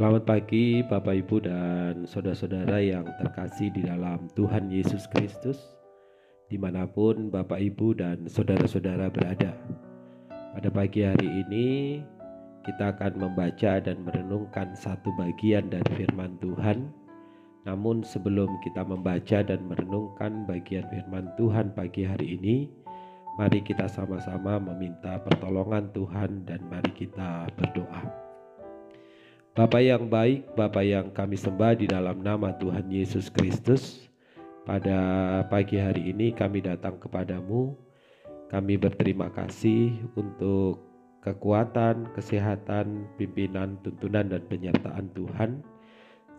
Selamat pagi Bapak Ibu dan saudara-saudara yang terkasih di dalam Tuhan Yesus Kristus Di mana pun Bapak Ibu dan saudara-saudara berada Pada pagi hari ini kita akan membaca dan merenungkan satu bagian dari firman Tuhan Namun sebelum kita membaca dan merenungkan bagian firman Tuhan pagi hari ini Mari kita sama-sama meminta pertolongan Tuhan dan mari kita berdoa. Bapa yang baik, Bapa yang kami sembah di dalam nama Tuhan Yesus Kristus. Pada pagi hari ini kami datang kepadamu. Kami berterima kasih untuk kekuatan, kesehatan, pimpinan, tuntunan, dan penyertaan Tuhan.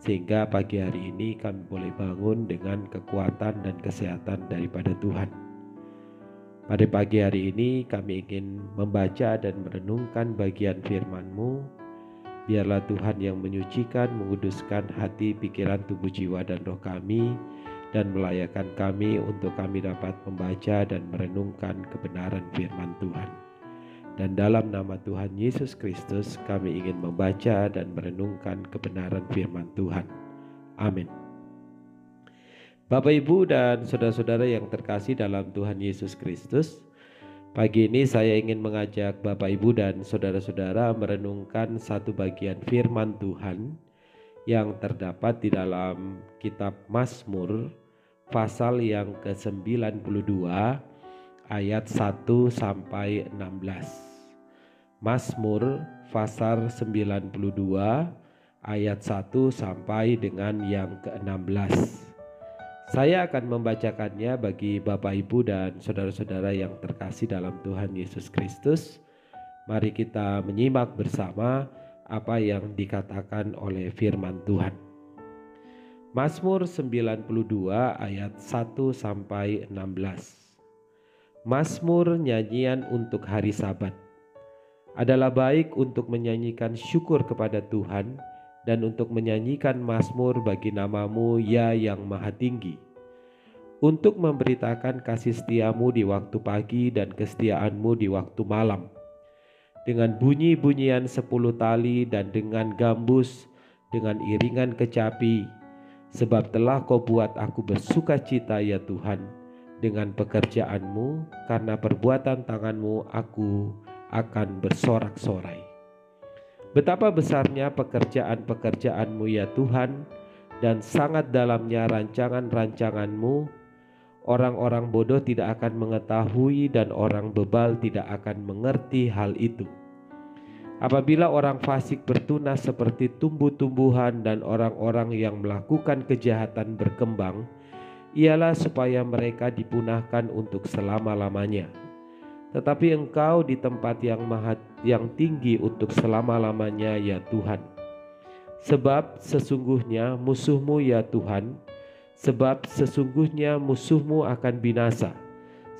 Sehingga pagi hari ini kami boleh bangun dengan kekuatan dan kesehatan daripada Tuhan. Pada pagi hari ini kami ingin membaca dan merenungkan bagian firman-Mu Biarlah Tuhan yang menyucikan, menguduskan hati, pikiran, tubuh, jiwa, dan roh kami, dan melayakan kami untuk kami dapat membaca dan merenungkan kebenaran firman Tuhan. Dan dalam nama Tuhan Yesus Kristus, kami ingin membaca dan merenungkan kebenaran firman Tuhan. Amin. Bapak, ibu, dan saudara-saudara yang terkasih dalam Tuhan Yesus Kristus, Pagi ini saya ingin mengajak Bapak Ibu dan saudara-saudara merenungkan satu bagian firman Tuhan yang terdapat di dalam kitab Mazmur pasal yang ke-92 ayat 1 sampai 16. Mazmur pasal 92 ayat 1 sampai dengan yang ke-16. Saya akan membacakannya bagi Bapak Ibu dan saudara-saudara yang terkasih dalam Tuhan Yesus Kristus. Mari kita menyimak bersama apa yang dikatakan oleh firman Tuhan. Mazmur 92 ayat 1 sampai 16. Mazmur nyanyian untuk hari Sabat adalah baik untuk menyanyikan syukur kepada Tuhan dan untuk menyanyikan mazmur bagi namamu ya yang maha tinggi. Untuk memberitakan kasih setiamu di waktu pagi dan kesetiaanmu di waktu malam. Dengan bunyi-bunyian sepuluh tali dan dengan gambus dengan iringan kecapi sebab telah kau buat aku bersuka cita ya Tuhan. Dengan pekerjaanmu karena perbuatan tanganmu aku akan bersorak-sorai Betapa besarnya pekerjaan-pekerjaanmu ya Tuhan dan sangat dalamnya rancangan-rancanganmu. Orang-orang bodoh tidak akan mengetahui dan orang bebal tidak akan mengerti hal itu. Apabila orang fasik bertunas seperti tumbuh-tumbuhan dan orang-orang yang melakukan kejahatan berkembang, ialah supaya mereka dipunahkan untuk selama-lamanya tetapi engkau di tempat yang maha yang tinggi untuk selama-lamanya ya Tuhan. Sebab sesungguhnya musuhmu ya Tuhan, sebab sesungguhnya musuhmu akan binasa.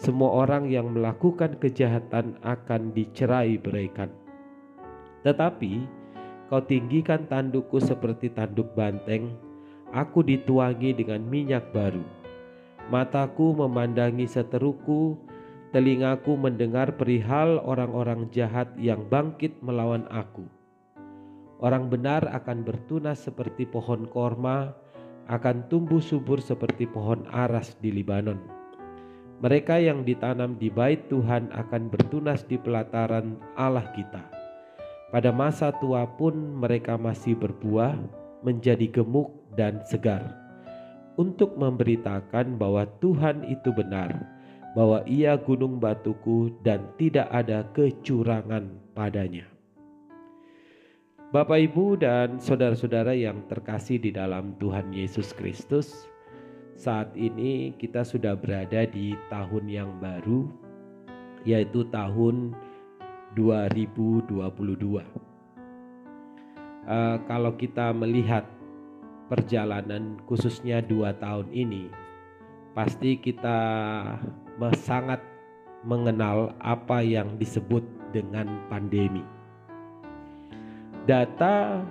Semua orang yang melakukan kejahatan akan dicerai beraikan. Tetapi kau tinggikan tandukku seperti tanduk banteng, aku dituangi dengan minyak baru. Mataku memandangi seteruku, telingaku mendengar perihal orang-orang jahat yang bangkit melawan aku. Orang benar akan bertunas seperti pohon korma, akan tumbuh subur seperti pohon aras di Libanon. Mereka yang ditanam di bait Tuhan akan bertunas di pelataran Allah kita. Pada masa tua pun mereka masih berbuah, menjadi gemuk dan segar, untuk memberitakan bahwa Tuhan itu benar bahwa ia gunung batuku dan tidak ada kecurangan padanya. Bapak, Ibu, dan saudara-saudara yang terkasih di dalam Tuhan Yesus Kristus, saat ini kita sudah berada di tahun yang baru, yaitu tahun 2022. Uh, kalau kita melihat perjalanan khususnya dua tahun ini, pasti kita sangat mengenal apa yang disebut dengan pandemi. Data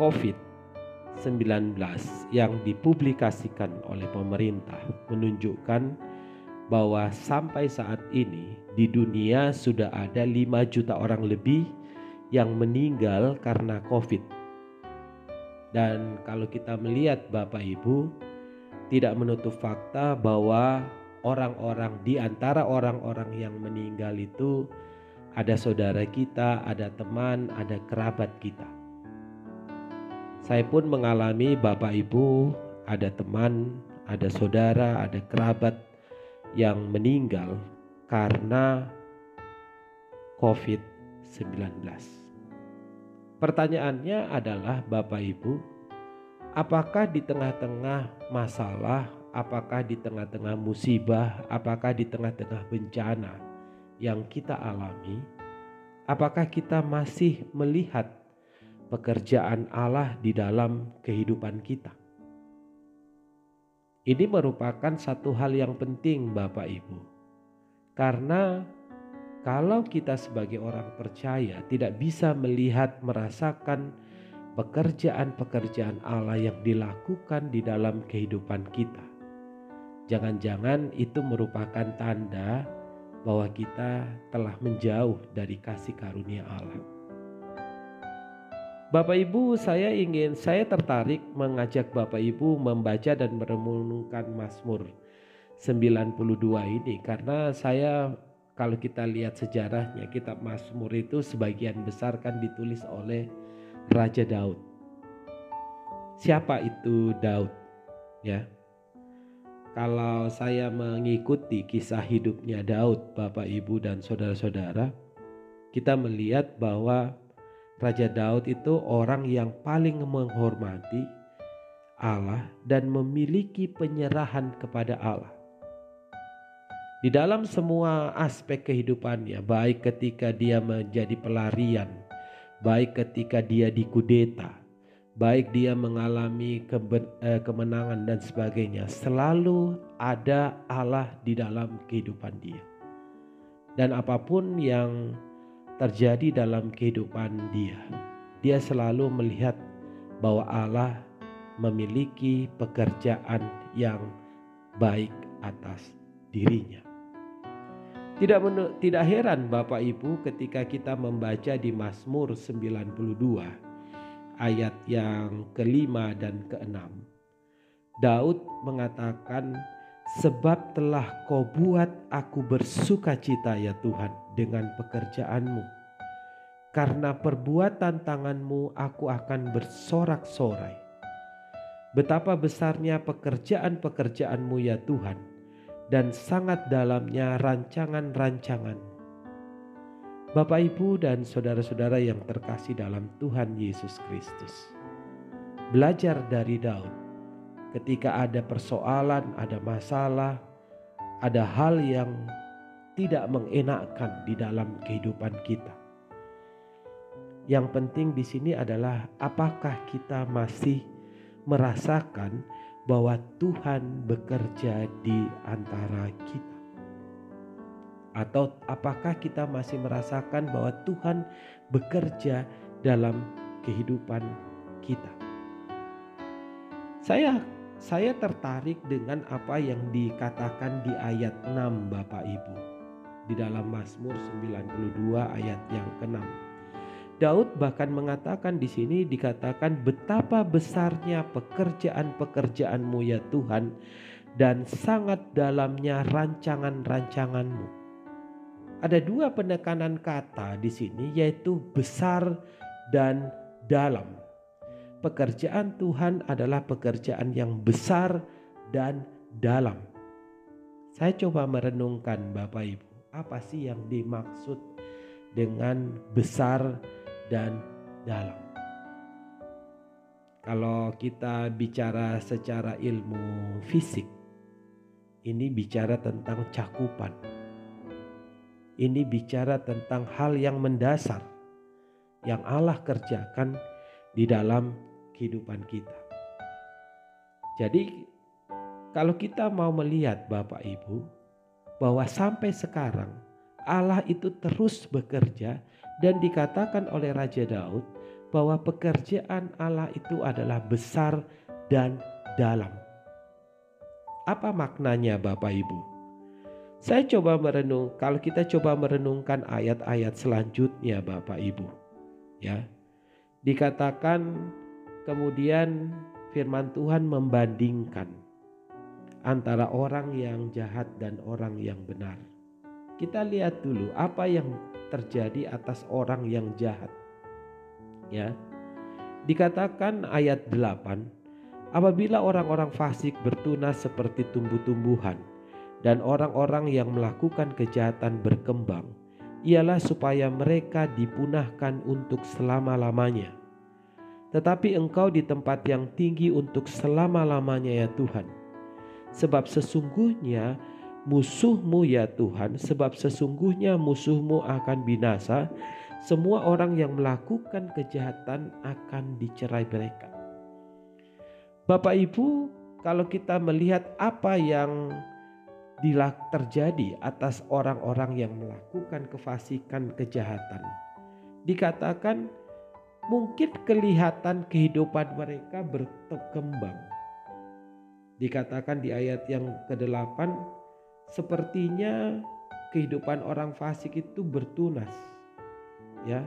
COVID-19 yang dipublikasikan oleh pemerintah menunjukkan bahwa sampai saat ini di dunia sudah ada 5 juta orang lebih yang meninggal karena COVID Dan kalau kita melihat Bapak Ibu, tidak menutup fakta bahwa orang-orang di antara orang-orang yang meninggal itu ada saudara kita, ada teman, ada kerabat kita. Saya pun mengalami Bapak Ibu, ada teman, ada saudara, ada kerabat yang meninggal karena COVID-19. Pertanyaannya adalah Bapak Ibu, apakah di tengah-tengah masalah, apakah di tengah-tengah musibah, apakah di tengah-tengah bencana yang kita alami, apakah kita masih melihat pekerjaan Allah di dalam kehidupan kita? Ini merupakan satu hal yang penting, Bapak Ibu, karena kalau kita sebagai orang percaya tidak bisa melihat, merasakan pekerjaan-pekerjaan Allah yang dilakukan di dalam kehidupan kita, jangan-jangan itu merupakan tanda bahwa kita telah menjauh dari kasih karunia Allah. Bapak Ibu, saya ingin saya tertarik mengajak Bapak Ibu membaca dan merenungkan Mazmur 92 ini karena saya kalau kita lihat sejarahnya kitab Mazmur itu sebagian besar kan ditulis oleh Raja Daud. Siapa itu Daud? Ya. Kalau saya mengikuti kisah hidupnya Daud, Bapak Ibu dan saudara-saudara, kita melihat bahwa Raja Daud itu orang yang paling menghormati Allah dan memiliki penyerahan kepada Allah. Di dalam semua aspek kehidupannya, baik ketika dia menjadi pelarian, baik ketika dia dikudeta, baik dia mengalami eh, kemenangan dan sebagainya, selalu ada Allah di dalam kehidupan dia. Dan apa pun yang terjadi dalam kehidupan dia. Dia selalu melihat bahwa Allah memiliki pekerjaan yang baik atas dirinya. Tidak menu, tidak heran Bapak Ibu ketika kita membaca di Mazmur 92 ayat yang kelima dan keenam. Daud mengatakan Sebab telah kau buat aku bersuka cita ya Tuhan dengan pekerjaanmu. Karena perbuatan tanganmu aku akan bersorak-sorai. Betapa besarnya pekerjaan-pekerjaanmu ya Tuhan. Dan sangat dalamnya rancangan-rancangan. Bapak ibu dan saudara-saudara yang terkasih dalam Tuhan Yesus Kristus. Belajar dari Daud ketika ada persoalan, ada masalah, ada hal yang tidak mengenakkan di dalam kehidupan kita. Yang penting di sini adalah apakah kita masih merasakan bahwa Tuhan bekerja di antara kita. Atau apakah kita masih merasakan bahwa Tuhan bekerja dalam kehidupan kita. Saya saya tertarik dengan apa yang dikatakan di ayat 6 Bapak Ibu. Di dalam Mazmur 92 ayat yang ke-6. Daud bahkan mengatakan di sini dikatakan betapa besarnya pekerjaan-pekerjaanmu ya Tuhan dan sangat dalamnya rancangan-rancanganmu. Ada dua penekanan kata di sini yaitu besar dan dalam pekerjaan Tuhan adalah pekerjaan yang besar dan dalam. Saya coba merenungkan Bapak Ibu, apa sih yang dimaksud dengan besar dan dalam? Kalau kita bicara secara ilmu fisik, ini bicara tentang cakupan. Ini bicara tentang hal yang mendasar yang Allah kerjakan di dalam kehidupan kita. Jadi kalau kita mau melihat Bapak Ibu bahwa sampai sekarang Allah itu terus bekerja dan dikatakan oleh Raja Daud bahwa pekerjaan Allah itu adalah besar dan dalam. Apa maknanya Bapak Ibu? Saya coba merenung, kalau kita coba merenungkan ayat-ayat selanjutnya Bapak Ibu. Ya. Dikatakan kemudian firman Tuhan membandingkan antara orang yang jahat dan orang yang benar. Kita lihat dulu apa yang terjadi atas orang yang jahat. Ya. Dikatakan ayat 8, apabila orang-orang fasik bertunas seperti tumbuh-tumbuhan dan orang-orang yang melakukan kejahatan berkembang, ialah supaya mereka dipunahkan untuk selama-lamanya. Tetapi engkau di tempat yang tinggi untuk selama-lamanya ya Tuhan. Sebab sesungguhnya musuhmu ya Tuhan, sebab sesungguhnya musuhmu akan binasa semua orang yang melakukan kejahatan akan dicerai mereka. Bapak Ibu, kalau kita melihat apa yang terjadi atas orang-orang yang melakukan kefasikan kejahatan, dikatakan mungkin kelihatan kehidupan mereka berkembang. Dikatakan di ayat yang ke-8, sepertinya kehidupan orang fasik itu bertunas. Ya.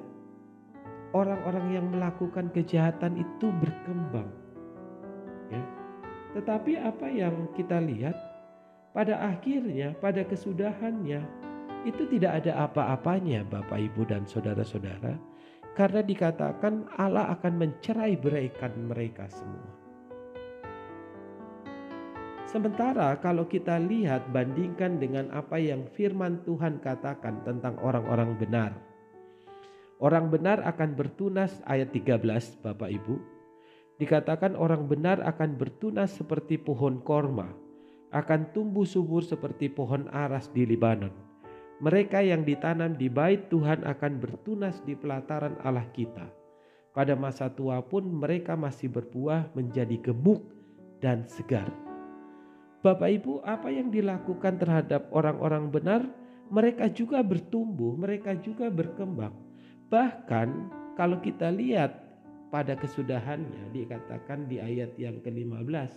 Orang-orang yang melakukan kejahatan itu berkembang. Ya. Tetapi apa yang kita lihat pada akhirnya pada kesudahannya itu tidak ada apa-apanya Bapak Ibu dan saudara-saudara karena dikatakan Allah akan mencerai beraikan mereka semua. Sementara kalau kita lihat bandingkan dengan apa yang firman Tuhan katakan tentang orang-orang benar. Orang benar akan bertunas ayat 13 Bapak Ibu. Dikatakan orang benar akan bertunas seperti pohon korma, akan tumbuh subur seperti pohon aras di Libanon. Mereka yang ditanam di bait Tuhan akan bertunas di pelataran Allah kita. Pada masa tua pun mereka masih berbuah menjadi gemuk dan segar. Bapak Ibu, apa yang dilakukan terhadap orang-orang benar, mereka juga bertumbuh, mereka juga berkembang Bahkan kalau kita lihat pada kesudahannya dikatakan di ayat yang ke-15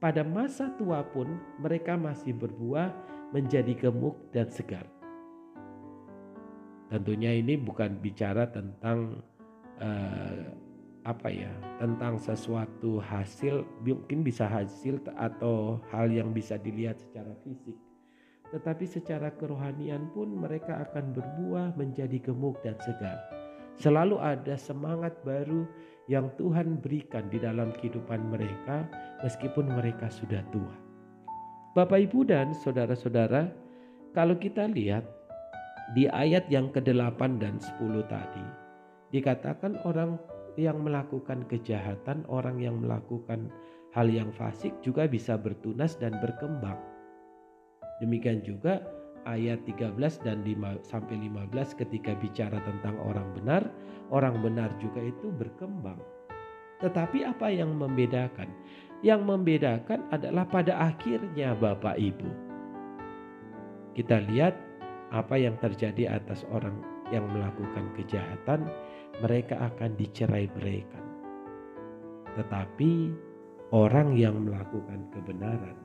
pada masa tua pun mereka masih berbuah menjadi gemuk dan segar. Tentunya ini bukan bicara tentang uh, apa ya, tentang sesuatu hasil mungkin bisa hasil atau hal yang bisa dilihat secara fisik tetapi secara kerohanian pun mereka akan berbuah menjadi gemuk dan segar. Selalu ada semangat baru yang Tuhan berikan di dalam kehidupan mereka meskipun mereka sudah tua. Bapak Ibu dan saudara-saudara, kalau kita lihat di ayat yang ke-8 dan 10 tadi, dikatakan orang yang melakukan kejahatan, orang yang melakukan hal yang fasik juga bisa bertunas dan berkembang. Demikian juga ayat 13 dan 5 sampai 15 ketika bicara tentang orang benar, orang benar juga itu berkembang. Tetapi apa yang membedakan? Yang membedakan adalah pada akhirnya Bapak Ibu. Kita lihat apa yang terjadi atas orang yang melakukan kejahatan, mereka akan dicerai beraikan. Tetapi orang yang melakukan kebenaran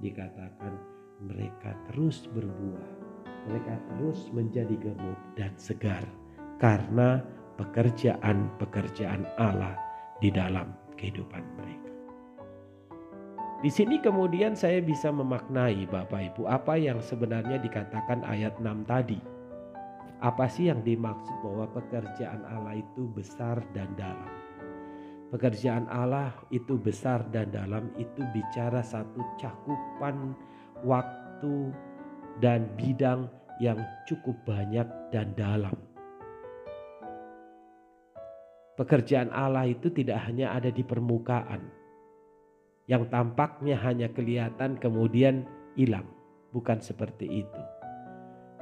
dikatakan mereka terus berbuah, mereka terus menjadi gemuk dan segar karena pekerjaan-pekerjaan Allah di dalam kehidupan mereka. Di sini kemudian saya bisa memaknai Bapak Ibu apa yang sebenarnya dikatakan ayat 6 tadi. Apa sih yang dimaksud bahwa pekerjaan Allah itu besar dan dalam? Pekerjaan Allah itu besar dan dalam itu bicara satu cakupan waktu, dan bidang yang cukup banyak dan dalam. Pekerjaan Allah itu tidak hanya ada di permukaan, yang tampaknya hanya kelihatan kemudian hilang, bukan seperti itu.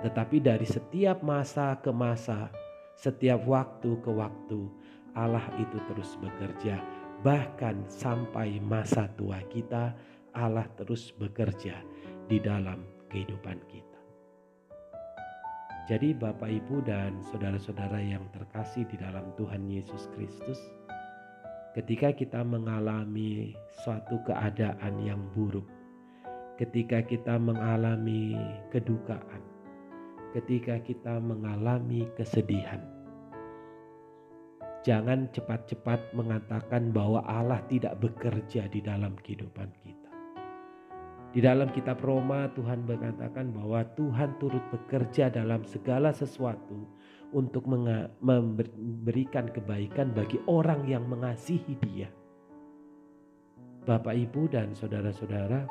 Tetapi dari setiap masa ke masa, setiap waktu ke waktu, Allah itu terus bekerja, bahkan sampai masa tua kita, Allah terus bekerja di dalam kehidupan kita. Jadi Bapak Ibu dan saudara-saudara yang terkasih di dalam Tuhan Yesus Kristus, ketika kita mengalami suatu keadaan yang buruk, ketika kita mengalami kedukaan, ketika kita mengalami kesedihan, Jangan cepat-cepat mengatakan bahwa Allah tidak bekerja di dalam kehidupan kita. Di dalam kitab Roma Tuhan mengatakan bahwa Tuhan turut bekerja dalam segala sesuatu untuk memberikan kebaikan bagi orang yang mengasihi Dia. Bapak, Ibu, dan saudara-saudara,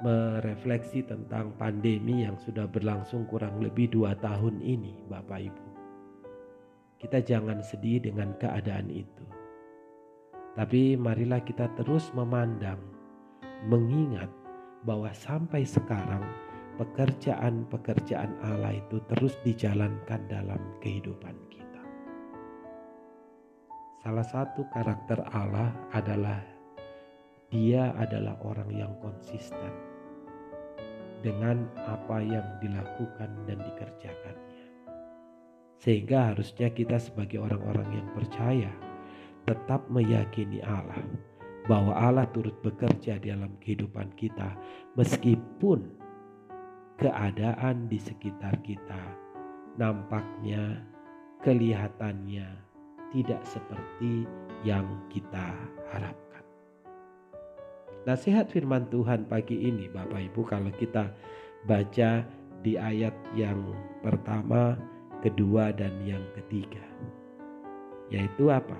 merefleksi tentang pandemi yang sudah berlangsung kurang lebih dua tahun ini, Bapak Ibu. Kita jangan sedih dengan keadaan itu. Tapi marilah kita terus memandang, mengingat bahwa sampai sekarang pekerjaan-pekerjaan Allah itu terus dijalankan dalam kehidupan kita. Salah satu karakter Allah adalah dia adalah orang yang konsisten dengan apa yang dilakukan dan dikerjakan. Sehingga harusnya kita sebagai orang-orang yang percaya tetap meyakini Allah bahwa Allah turut bekerja dalam kehidupan kita meskipun keadaan di sekitar kita nampaknya kelihatannya tidak seperti yang kita harapkan. Nasihat firman Tuhan pagi ini Bapak Ibu kalau kita baca di ayat yang pertama kedua dan yang ketiga. Yaitu apa?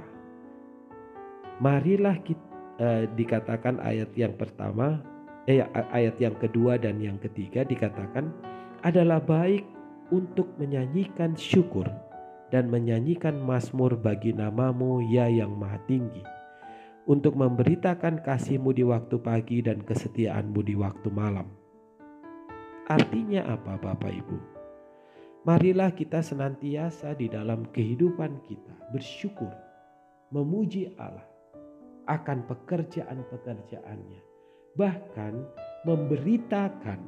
Marilah kita eh, dikatakan ayat yang pertama eh ayat yang kedua dan yang ketiga dikatakan adalah baik untuk menyanyikan syukur dan menyanyikan mazmur bagi namamu ya yang maha tinggi untuk memberitakan kasihmu di waktu pagi dan kesetiaanmu di waktu malam. Artinya apa Bapak Ibu? Marilah kita senantiasa di dalam kehidupan kita bersyukur, memuji Allah akan pekerjaan-pekerjaannya, bahkan memberitakan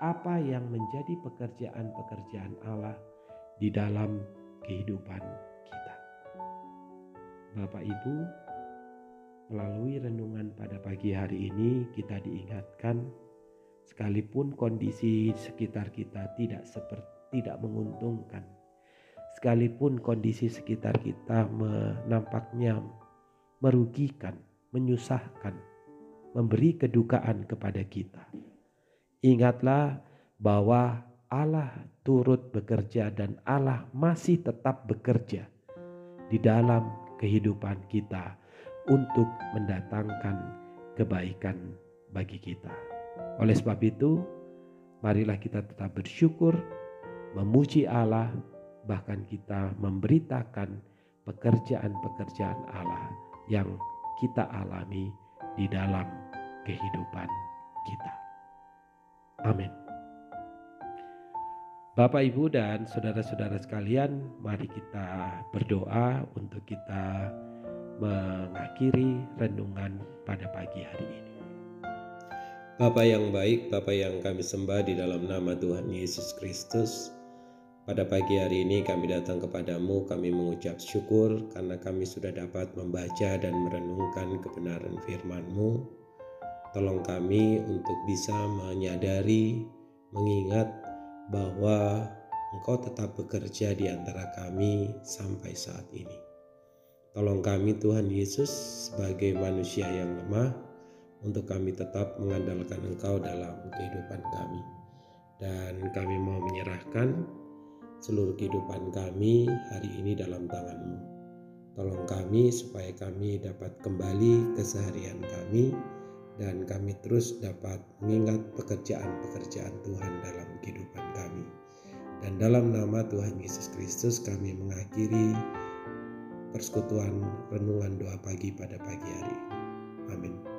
apa yang menjadi pekerjaan-pekerjaan Allah di dalam kehidupan kita. Bapak Ibu, melalui renungan pada pagi hari ini kita diingatkan sekalipun kondisi sekitar kita tidak seperti tidak menguntungkan sekalipun kondisi sekitar kita menampaknya merugikan menyusahkan memberi kedukaan kepada kita ingatlah bahwa Allah turut bekerja dan Allah masih tetap bekerja di dalam kehidupan kita untuk mendatangkan kebaikan bagi kita. Oleh sebab itu, marilah kita tetap bersyukur, memuji Allah, bahkan kita memberitakan pekerjaan-pekerjaan Allah yang kita alami di dalam kehidupan kita. Amin. Bapak, Ibu, dan saudara-saudara sekalian, mari kita berdoa untuk kita mengakhiri renungan pada pagi hari ini. Bapa yang baik, Bapa yang kami sembah di dalam nama Tuhan Yesus Kristus. Pada pagi hari ini kami datang kepadamu, kami mengucap syukur karena kami sudah dapat membaca dan merenungkan kebenaran firman-Mu. Tolong kami untuk bisa menyadari, mengingat bahwa Engkau tetap bekerja di antara kami sampai saat ini. Tolong kami Tuhan Yesus sebagai manusia yang lemah, untuk kami tetap mengandalkan Engkau dalam kehidupan kami. Dan kami mau menyerahkan seluruh kehidupan kami hari ini dalam tangan-Mu. Tolong kami supaya kami dapat kembali keseharian kami dan kami terus dapat mengingat pekerjaan-pekerjaan Tuhan dalam kehidupan kami. Dan dalam nama Tuhan Yesus Kristus kami mengakhiri persekutuan renungan doa pagi pada pagi hari. Amin.